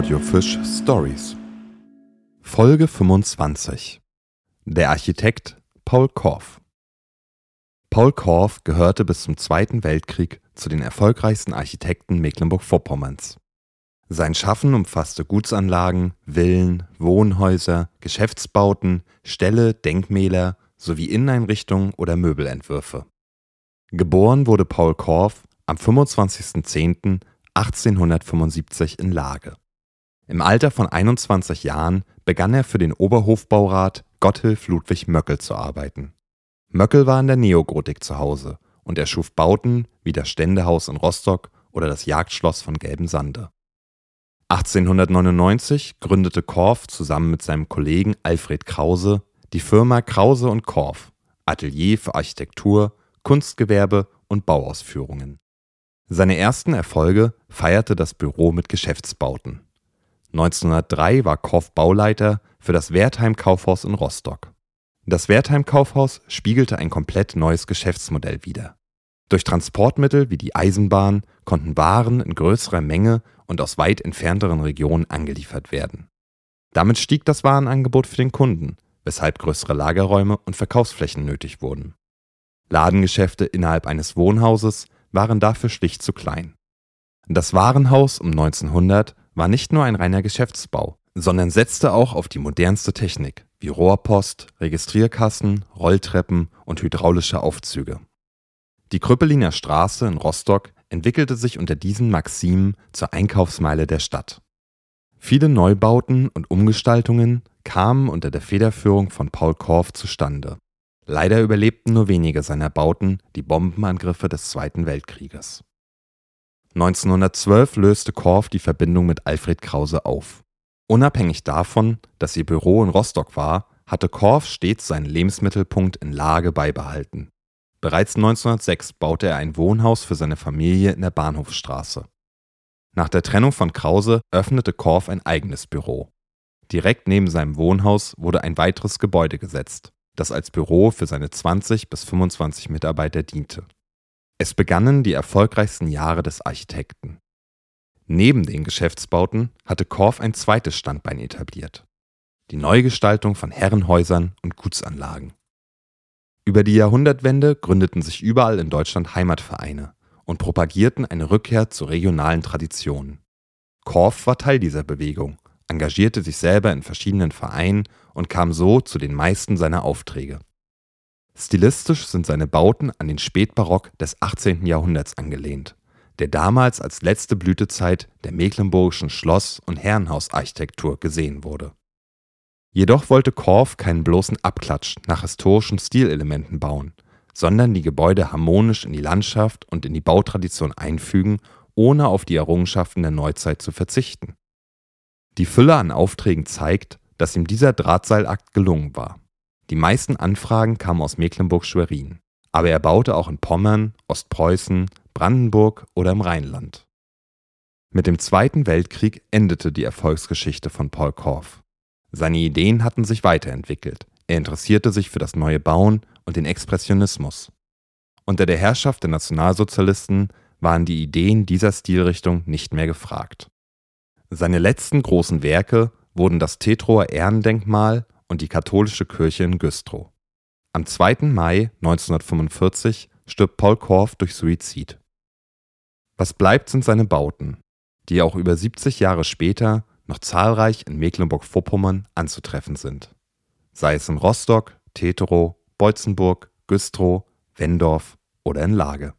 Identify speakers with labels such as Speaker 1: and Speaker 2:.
Speaker 1: Audiofisch Stories. Folge 25. Der Architekt Paul Korff. Paul Korff gehörte bis zum Zweiten Weltkrieg zu den erfolgreichsten Architekten Mecklenburg-Vorpommerns. Sein Schaffen umfasste Gutsanlagen, Villen, Wohnhäuser, Geschäftsbauten, Ställe, Denkmäler sowie Inneneinrichtungen oder Möbelentwürfe. Geboren wurde Paul Korff am 25.10.1875 in Lage. Im Alter von 21 Jahren begann er für den Oberhofbaurat Gotthilf Ludwig Möckel zu arbeiten. Möckel war in der Neogotik zu Hause und er schuf Bauten wie das Ständehaus in Rostock oder das Jagdschloss von Gelbensande. 1899 gründete Korff zusammen mit seinem Kollegen Alfred Krause die Firma Krause und Korff, Atelier für Architektur, Kunstgewerbe und Bauausführungen. Seine ersten Erfolge feierte das Büro mit Geschäftsbauten. 1903 war Korff Bauleiter für das Wertheim Kaufhaus in Rostock. Das Wertheim Kaufhaus spiegelte ein komplett neues Geschäftsmodell wider. Durch Transportmittel wie die Eisenbahn konnten Waren in größerer Menge und aus weit entfernteren Regionen angeliefert werden. Damit stieg das Warenangebot für den Kunden, weshalb größere Lagerräume und Verkaufsflächen nötig wurden. Ladengeschäfte innerhalb eines Wohnhauses waren dafür schlicht zu klein. Das Warenhaus um 1900 war nicht nur ein reiner Geschäftsbau, sondern setzte auch auf die modernste Technik wie Rohrpost, Registrierkassen, Rolltreppen und hydraulische Aufzüge. Die Krüppeliner Straße in Rostock entwickelte sich unter diesen Maximen zur Einkaufsmeile der Stadt. Viele Neubauten und Umgestaltungen kamen unter der Federführung von Paul Korff zustande Leider überlebten nur wenige seiner Bauten die Bombenangriffe des Zweiten Weltkrieges. 1912 löste Korff die Verbindung mit Alfred Krause auf. Unabhängig davon, dass ihr Büro in Rostock war, hatte Korff stets seinen Lebensmittelpunkt in Lage beibehalten. Bereits 1906 baute er ein Wohnhaus für seine Familie in der Bahnhofstraße. Nach der Trennung von Krause öffnete Korff ein eigenes Büro. Direkt neben seinem Wohnhaus wurde ein weiteres Gebäude gesetzt das als Büro für seine 20 bis 25 Mitarbeiter diente. Es begannen die erfolgreichsten Jahre des Architekten. Neben den Geschäftsbauten hatte Korff ein zweites Standbein etabliert. Die Neugestaltung von Herrenhäusern und Gutsanlagen. Über die Jahrhundertwende gründeten sich überall in Deutschland Heimatvereine und propagierten eine Rückkehr zu regionalen Traditionen. Korff war Teil dieser Bewegung engagierte sich selber in verschiedenen Vereinen und kam so zu den meisten seiner Aufträge. Stilistisch sind seine Bauten an den Spätbarock des 18. Jahrhunderts angelehnt, der damals als letzte Blütezeit der mecklenburgischen Schloss- und Herrenhausarchitektur gesehen wurde. Jedoch wollte Korff keinen bloßen Abklatsch nach historischen Stilelementen bauen, sondern die Gebäude harmonisch in die Landschaft und in die Bautradition einfügen, ohne auf die Errungenschaften der Neuzeit zu verzichten. Die Fülle an Aufträgen zeigt, dass ihm dieser Drahtseilakt gelungen war. Die meisten Anfragen kamen aus Mecklenburg-Schwerin, aber er baute auch in Pommern, Ostpreußen, Brandenburg oder im Rheinland. Mit dem Zweiten Weltkrieg endete die Erfolgsgeschichte von Paul Korff. Seine Ideen hatten sich weiterentwickelt. Er interessierte sich für das neue Bauen und den Expressionismus. Unter der Herrschaft der Nationalsozialisten waren die Ideen dieser Stilrichtung nicht mehr gefragt. Seine letzten großen Werke wurden das Tetroer Ehrendenkmal und die katholische Kirche in Güstrow. Am 2. Mai 1945 stirbt Paul Korff durch Suizid. Was bleibt, sind seine Bauten, die auch über 70 Jahre später noch zahlreich in Mecklenburg-Vorpommern anzutreffen sind. Sei es in Rostock, Teterow, Beutzenburg, Güstrow, Wendorf oder in Lage.